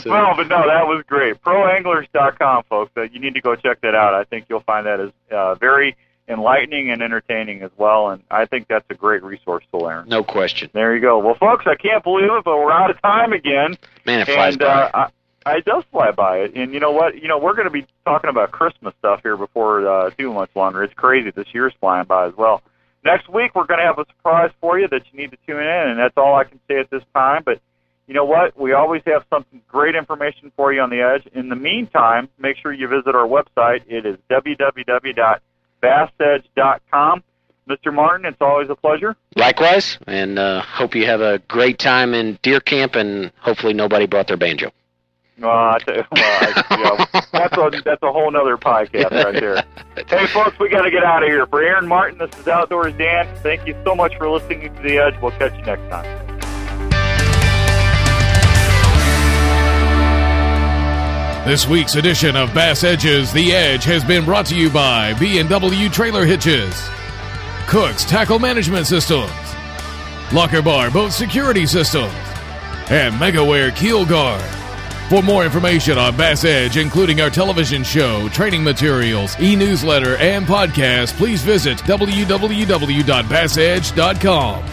S1: So. Well, but no, that was great. ProAnglers.com, folks. Uh, you need to go check that out. I think you'll find that is uh, very enlightening and entertaining as well. And I think that's a great resource to learn.
S2: No question.
S1: There you go. Well, folks, I can't believe it, but we're out of time again.
S2: Man, it flies
S1: and,
S2: by.
S1: Uh, I, I does fly by it. And you know what? You know, we're going to be talking about Christmas stuff here before uh, too much longer. It's crazy. This year's flying by as well. Next week, we're going to have a surprise for you that you need to tune in, and that's all I can say at this time. But you know what? We always have some great information for you on the edge. In the meantime, make sure you visit our website. It is www bassedge.com. Mr. Martin, it's always a pleasure.
S2: Likewise, and uh, hope you have a great time in deer camp, and hopefully nobody brought their banjo.
S1: Well, I you, yeah, that's a that's a whole other podcast right there. hey, folks, we got to get out of here. For Aaron Martin, this is Outdoors Dan. Thank you so much for listening to the Edge. We'll catch you next time.
S12: This week's edition of Bass Edges The Edge has been brought to you by B&W Trailer Hitches, Cook's Tackle Management Systems, Locker Bar Boat Security Systems, and MegaWare Keel Guard. For more information on Bass Edge, including our television show, training materials, e-newsletter, and podcast, please visit www.bassedge.com.